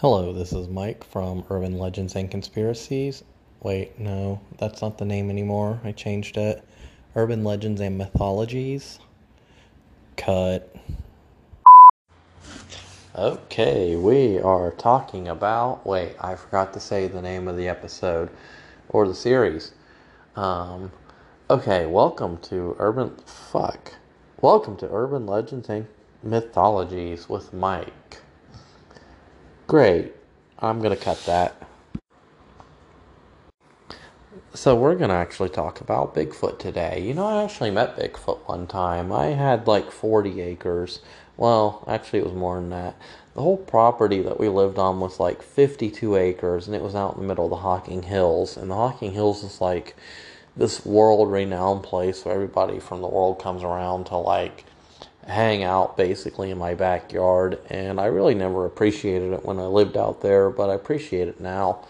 Hello, this is Mike from Urban Legends and Conspiracies. Wait, no, that's not the name anymore. I changed it. Urban Legends and Mythologies. Cut. Okay, we are talking about. Wait, I forgot to say the name of the episode or the series. Um, okay, welcome to Urban. Fuck. Welcome to Urban Legends and Mythologies with Mike. Great. I'm going to cut that. So, we're going to actually talk about Bigfoot today. You know, I actually met Bigfoot one time. I had like 40 acres. Well, actually, it was more than that. The whole property that we lived on was like 52 acres, and it was out in the middle of the Hocking Hills. And the Hocking Hills is like this world renowned place where everybody from the world comes around to like hang out basically in my backyard and I really never appreciated it when I lived out there but I appreciate it now.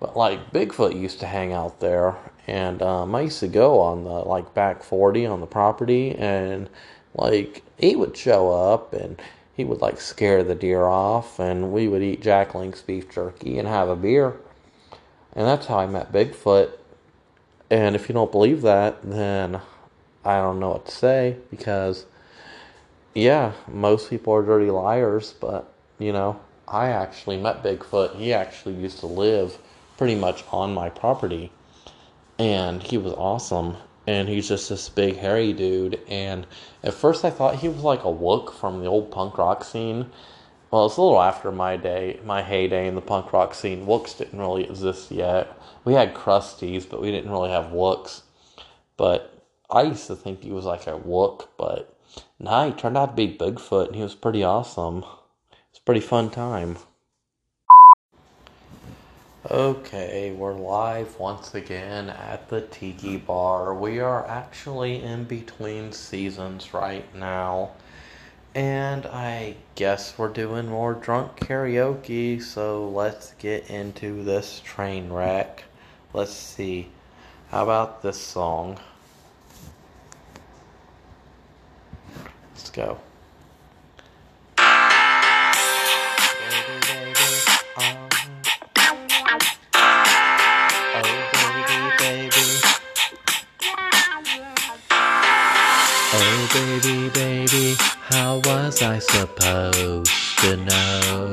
But like Bigfoot used to hang out there and um, I used to go on the like back 40 on the property and like he would show up and he would like scare the deer off and we would eat Jack Link's beef jerky and have a beer. And that's how I met Bigfoot. And if you don't believe that then I don't know what to say because yeah, most people are dirty liars, but you know, I actually met Bigfoot. He actually used to live pretty much on my property, and he was awesome. And he's just this big hairy dude. And at first, I thought he was like a Wook from the old punk rock scene. Well, it's a little after my day, my heyday in the punk rock scene. Wooks didn't really exist yet. We had crusties, but we didn't really have Wooks. But I used to think he was like a Wook, but Nah, he turned out to be Bigfoot and he was pretty awesome. It's a pretty fun time. Okay, we're live once again at the Tiki Bar. We are actually in between seasons right now. And I guess we're doing more drunk karaoke, so let's get into this train wreck. Let's see. How about this song? Go. Oh baby, baby, how was I supposed to know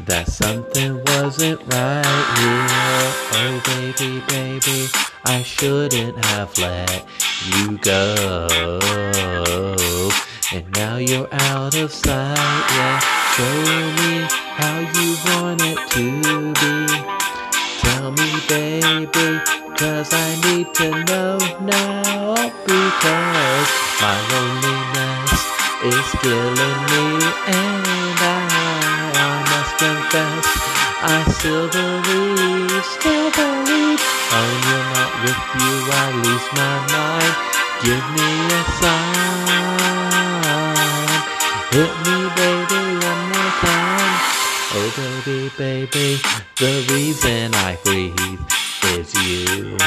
that something wasn't right here? Oh baby, baby, I shouldn't have let you go. And now you're out of sight, yeah. Show me how you want it to be. Tell me, baby, cause I need to know now. Because my loneliness is killing me, and I, I must confess, I still believe, still believe. When you're not with you, I lose my mind. Give me a sign. Hit me, baby, one more time. Oh, baby, baby, the reason I breathe is you.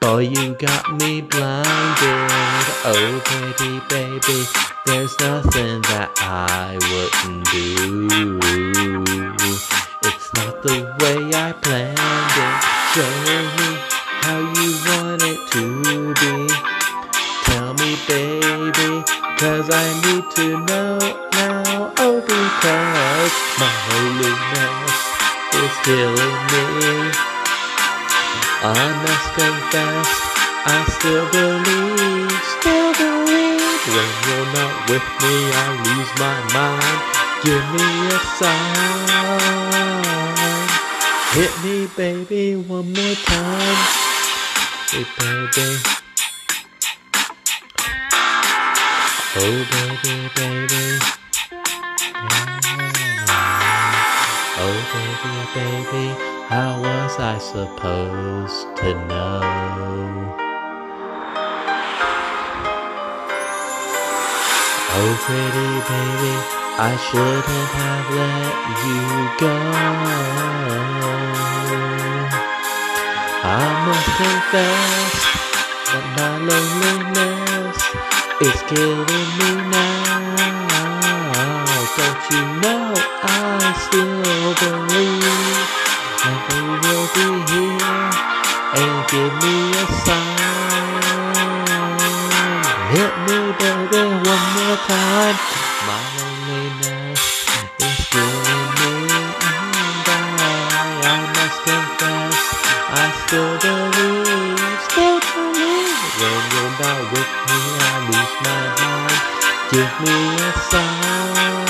Boy, you got me blinded. Oh, baby, baby, there's nothing that I wouldn't do. The way I planned it. Show me how you want it to be. Tell me, baby, cause I need to know now. Oh, because my holiness is killing me. I must confess, I still believe, still believe. When you're not with me, I lose my mind. Give me a sign. Hit me, baby, one more time. Hey, baby. Oh, baby, baby. Yeah. Oh, baby, baby. How was I supposed to know? Oh, pretty baby, I shouldn't have let you go. I must confess that my loneliness is killing me Give me a sign,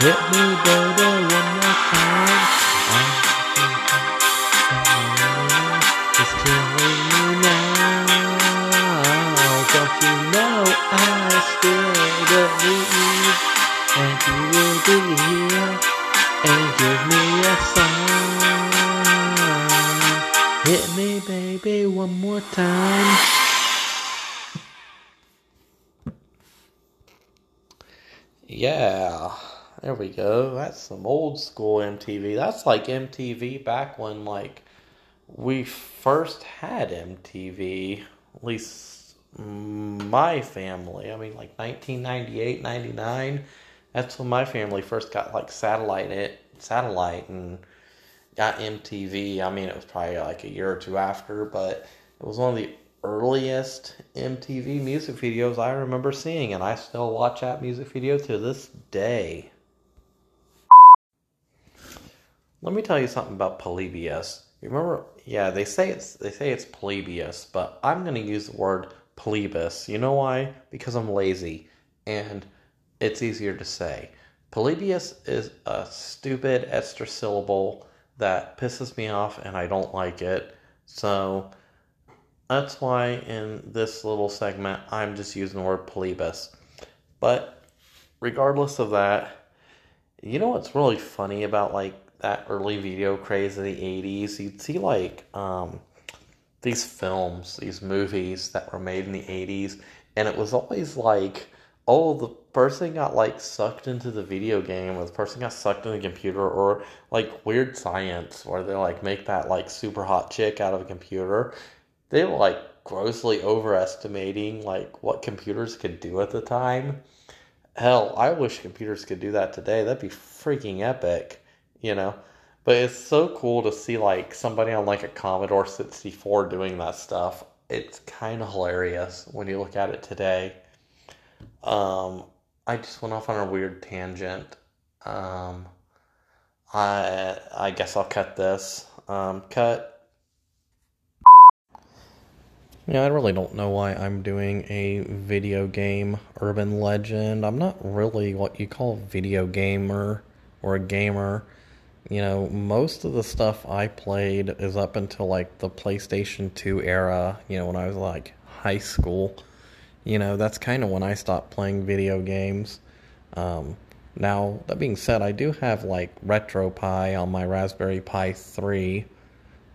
hit me, baby, some old school MTV. That's like MTV back when like we first had MTV, at least my family. I mean, like 1998, 99. That's when my family first got like satellite it satellite and got MTV. I mean, it was probably like a year or two after, but it was one of the earliest MTV music videos I remember seeing, and I still watch that music video to this day. Let me tell you something about Polybius. Remember? Yeah, they say it's they say it's Polybius, but I'm going to use the word Polybus. You know why? Because I'm lazy and it's easier to say. Polybius is a stupid extra syllable that pisses me off and I don't like it. So that's why in this little segment I'm just using the word Polybus. But regardless of that, you know what's really funny about like that early video craze of the 80s, you'd see like um, these films, these movies that were made in the 80s, and it was always like, oh, the person got like sucked into the video game, or the person got sucked in the computer, or like weird science where they like make that like super hot chick out of a computer. They were like grossly overestimating like what computers could do at the time. Hell, I wish computers could do that today. That'd be freaking epic you know. But it's so cool to see like somebody on like a Commodore 64 doing that stuff. It's kind of hilarious when you look at it today. Um, I just went off on a weird tangent. Um, I I guess I'll cut this. Um, cut. Yeah, I really don't know why I'm doing a video game urban legend. I'm not really what you call a video gamer or a gamer you know, most of the stuff I played is up until like the PlayStation 2 era, you know, when I was like high school. You know, that's kind of when I stopped playing video games. Um, now, that being said, I do have like RetroPie on my Raspberry Pi 3,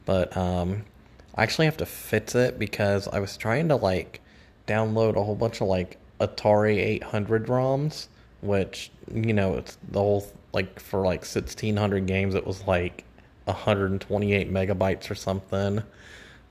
but um, I actually have to fix it because I was trying to like download a whole bunch of like Atari 800 ROMs, which, you know, it's the whole like for like 1600 games it was like 128 megabytes or something.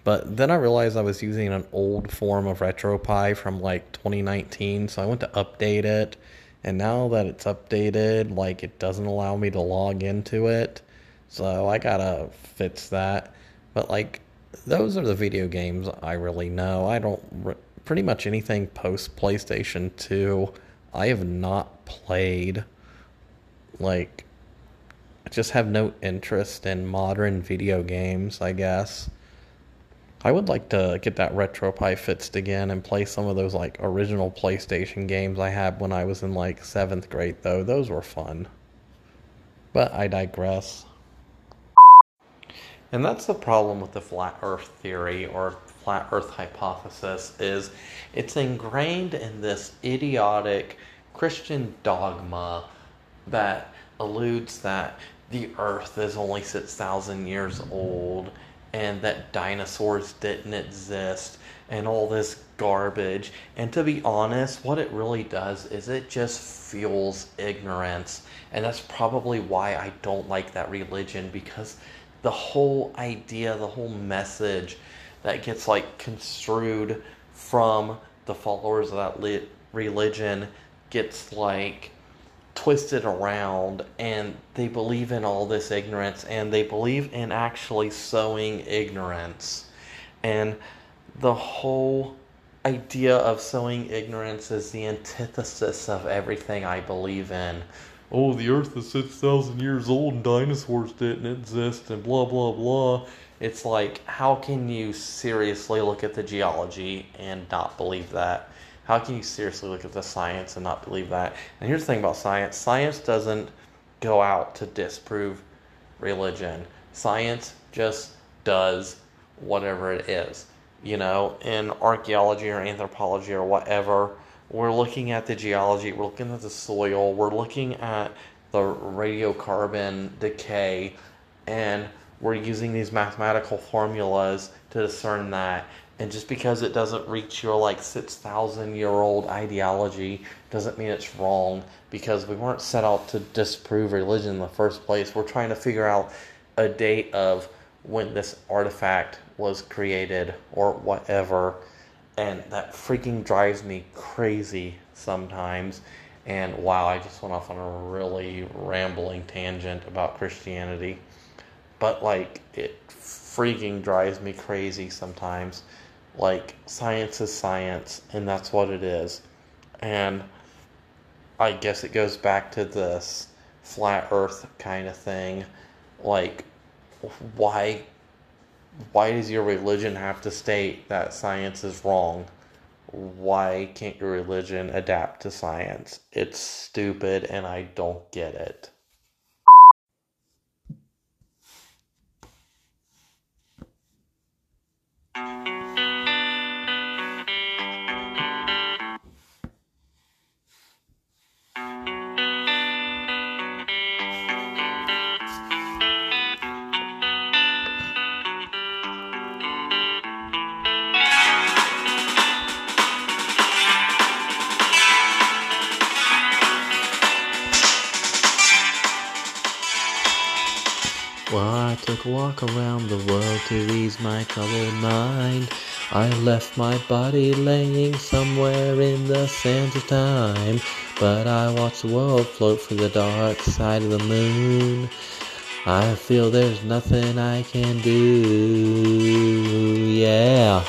But then i realized i was using an old form of retropie from like 2019 so i went to update it. And now that it's updated like it doesn't allow me to log into it. So i gotta fix that. But like those are the video games i really know. I don't re- pretty much anything post playstation 2 i have not played like I just have no interest in modern video games, I guess. I would like to get that RetroPie fixed again and play some of those like original PlayStation games I had when I was in like 7th grade though. Those were fun. But I digress. And that's the problem with the flat earth theory or flat earth hypothesis is it's ingrained in this idiotic Christian dogma that alludes that the earth is only 6,000 years old and that dinosaurs didn't exist and all this garbage. And to be honest, what it really does is it just fuels ignorance. And that's probably why I don't like that religion because the whole idea, the whole message that gets like construed from the followers of that religion gets like twisted around and they believe in all this ignorance and they believe in actually sowing ignorance. And the whole idea of sowing ignorance is the antithesis of everything I believe in. Oh, the earth is 6,000 years old and dinosaurs didn't exist and blah, blah, blah. It's like, how can you seriously look at the geology and not believe that? How can you seriously look at the science and not believe that? And here's the thing about science science doesn't go out to disprove religion, science just does whatever it is. You know, in archaeology or anthropology or whatever, we're looking at the geology, we're looking at the soil, we're looking at the radiocarbon decay, and we're using these mathematical formulas to discern that. And just because it doesn't reach your like 6,000 year old ideology doesn't mean it's wrong because we weren't set out to disprove religion in the first place. We're trying to figure out a date of when this artifact was created or whatever. And that freaking drives me crazy sometimes. And wow, I just went off on a really rambling tangent about Christianity. But like, it freaking drives me crazy sometimes. Like, science is science, and that's what it is. And I guess it goes back to this flat earth kind of thing. Like, why why does your religion have to state that science is wrong? Why can't your religion adapt to science? It's stupid and I don't get it. Well, I took a walk around the world to ease my troubled mind. I left my body laying somewhere in the sands of time. But I watched the world float through the dark side of the moon. I feel there's nothing I can do. Yeah.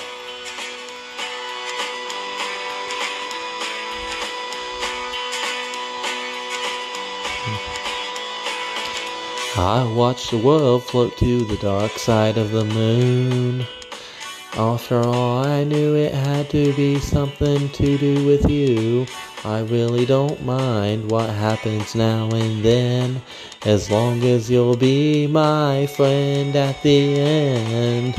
I watched the world float to the dark side of the moon. After all, I knew it had to be something to do with you. I really don't mind what happens now and then, as long as you'll be my friend at the end.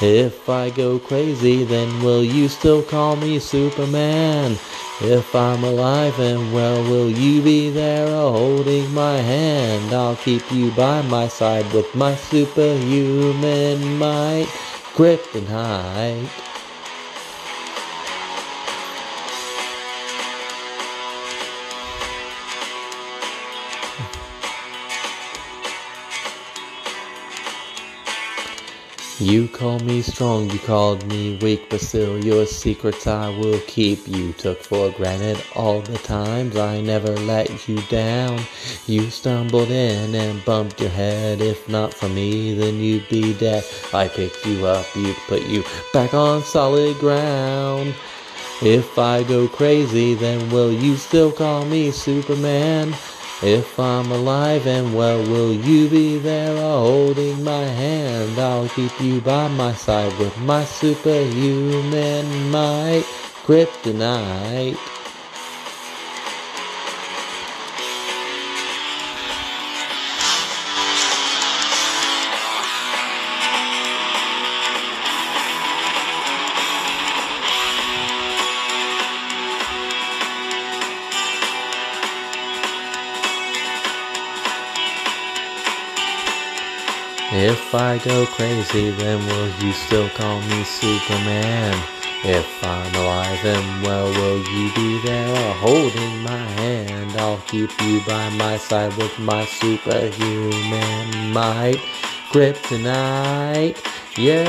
If I go crazy, then will you still call me Superman? If I'm alive and well, will you be there holding my hand? I'll keep you by my side with my superhuman might, kryptonite. You called me strong, you called me weak, but still your secrets I will keep. You took for granted all the times I never let you down. You stumbled in and bumped your head. If not for me, then you'd be dead. I picked you up, you put you back on solid ground. If I go crazy, then will you still call me Superman? If I'm alive and well, will you be there holding my hand? I'll keep you by my side with my superhuman might, kryptonite. If I go crazy, then will you still call me Superman? If I'm alive and well, will you be there holding my hand? I'll keep you by my side with my superhuman might, kryptonite. Yeah,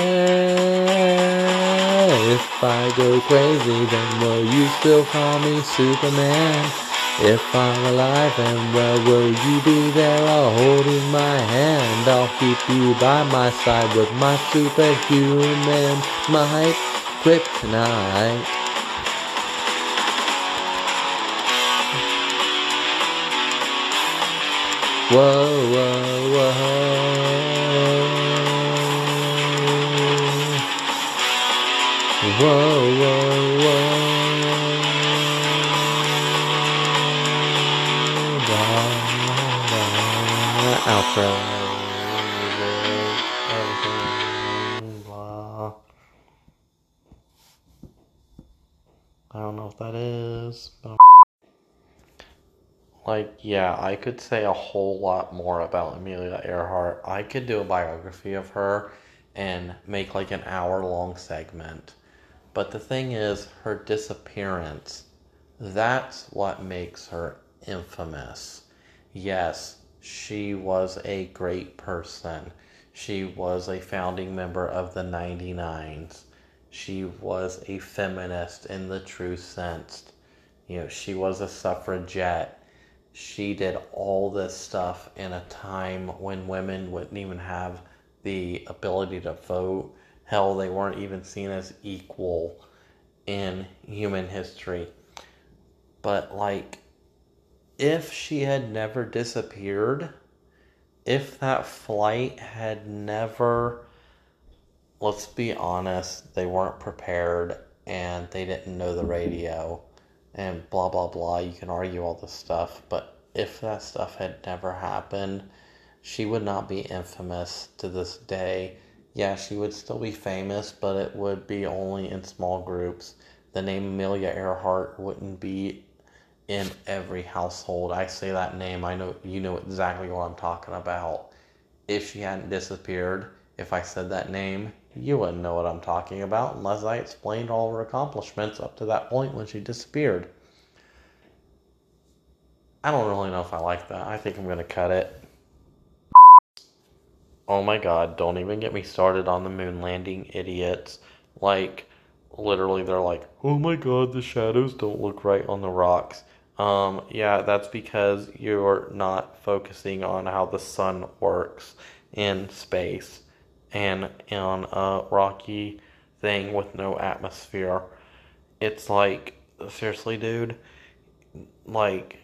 if I go crazy, then will you still call me Superman? If I'm alive and well, will you be there holding my hand? I'll keep you by my side with my superhuman might, kryptonite. Whoa, whoa, whoa. Whoa, whoa, whoa. Outro. Like, yeah, I could say a whole lot more about Amelia Earhart. I could do a biography of her and make like an hour long segment. But the thing is, her disappearance, that's what makes her infamous. Yes, she was a great person. She was a founding member of the 99s. She was a feminist in the true sense. You know, she was a suffragette. She did all this stuff in a time when women wouldn't even have the ability to vote. Hell, they weren't even seen as equal in human history. But, like, if she had never disappeared, if that flight had never, let's be honest, they weren't prepared and they didn't know the radio and blah blah blah. You can argue all this stuff, but if that stuff had never happened, she would not be infamous to this day. Yeah, she would still be famous, but it would be only in small groups. The name Amelia Earhart wouldn't be in every household. I say that name, I know you know exactly what I'm talking about. If she hadn't disappeared, if I said that name, you wouldn't know what I'm talking about unless I explained all her accomplishments up to that point when she disappeared. I don't really know if I like that. I think I'm going to cut it. Oh my god, don't even get me started on the moon landing idiots. Like, literally, they're like, oh my god, the shadows don't look right on the rocks. Um, yeah, that's because you're not focusing on how the sun works in space and in a rocky thing with no atmosphere. It's like, seriously, dude, like,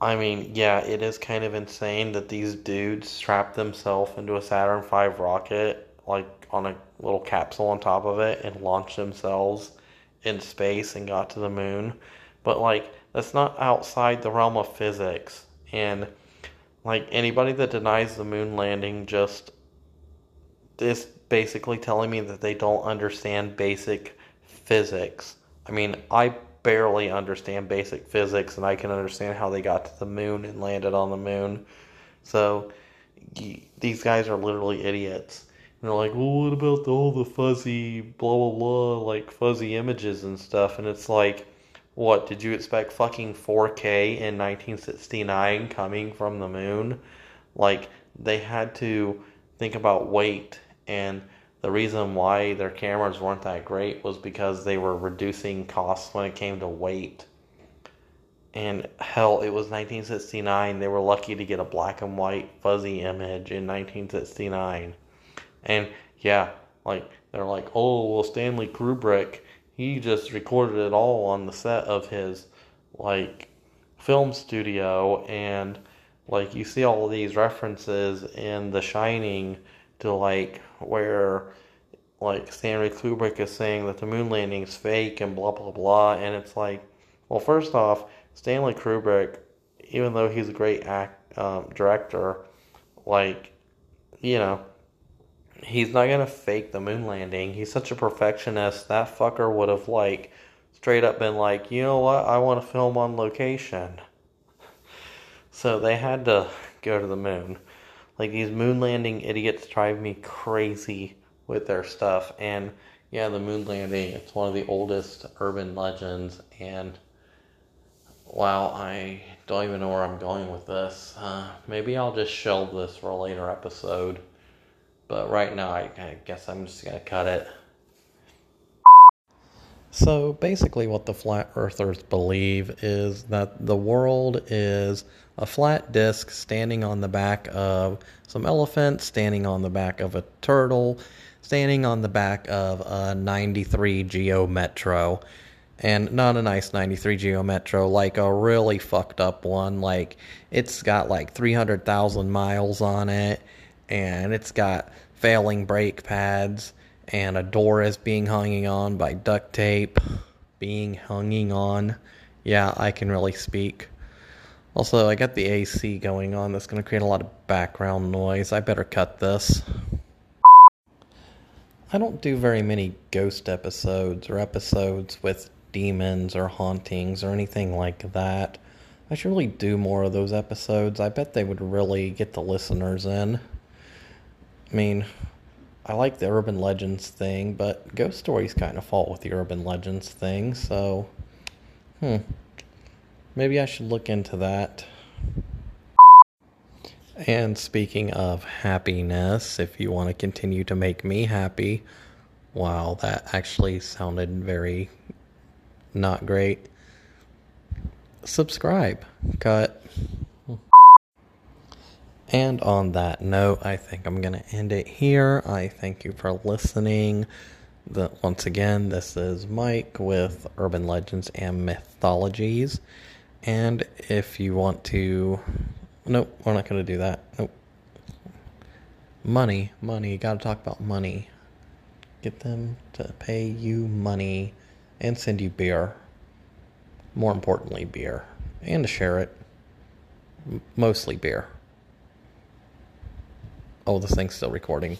I mean, yeah, it is kind of insane that these dudes strapped themselves into a Saturn V rocket, like on a little capsule on top of it, and launched themselves in space and got to the moon. But, like, that's not outside the realm of physics. And, like, anybody that denies the moon landing just is basically telling me that they don't understand basic physics. I mean, I barely understand basic physics, and I can understand how they got to the moon and landed on the moon. So these guys are literally idiots. And they're like, well, what about all the fuzzy, blah, blah, blah, like fuzzy images and stuff? And it's like, what, did you expect fucking 4K in 1969 coming from the moon? Like, they had to think about weight and the reason why their cameras weren't that great was because they were reducing costs when it came to weight. And hell, it was 1969. They were lucky to get a black and white fuzzy image in 1969. And yeah, like they're like, oh well, Stanley Kubrick, he just recorded it all on the set of his like film studio, and like you see all these references in The Shining to like where like Stanley Kubrick is saying that the moon landing is fake and blah blah blah, and it's like, well, first off, Stanley Kubrick, even though he's a great act um, director, like, you know, he's not gonna fake the moon landing. He's such a perfectionist. That fucker would have like straight up been like, you know what, I want to film on location. So they had to go to the moon. Like these moon landing idiots drive me crazy with their stuff. And yeah, the moon landing, it's one of the oldest urban legends. And wow, I don't even know where I'm going with this. Uh, maybe I'll just shelve this for a later episode. But right now, I, I guess I'm just to cut it. So basically, what the flat earthers believe is that the world is a flat disc standing on the back of some elephants, standing on the back of a turtle, standing on the back of a 93 Geo Metro. And not a nice 93 Geo Metro, like a really fucked up one. Like, it's got like 300,000 miles on it, and it's got failing brake pads, and a door is being hanging on by duct tape. Being hanging on. Yeah, I can really speak. Also, I got the AC going on. That's going to create a lot of background noise. I better cut this. I don't do very many ghost episodes or episodes with demons or hauntings or anything like that. I should really do more of those episodes. I bet they would really get the listeners in. I mean, I like the urban legends thing, but ghost stories kind of fall with the urban legends thing, so hmm. Maybe I should look into that. And speaking of happiness, if you want to continue to make me happy, wow, that actually sounded very not great. Subscribe. Cut. And on that note, I think I'm going to end it here. I thank you for listening. The, once again, this is Mike with Urban Legends and Mythologies. And if you want to, nope, we're not going to do that. Nope. Money, money. Got to talk about money. Get them to pay you money and send you beer. More importantly, beer. And to share it. Mostly beer. Oh, this thing's still recording.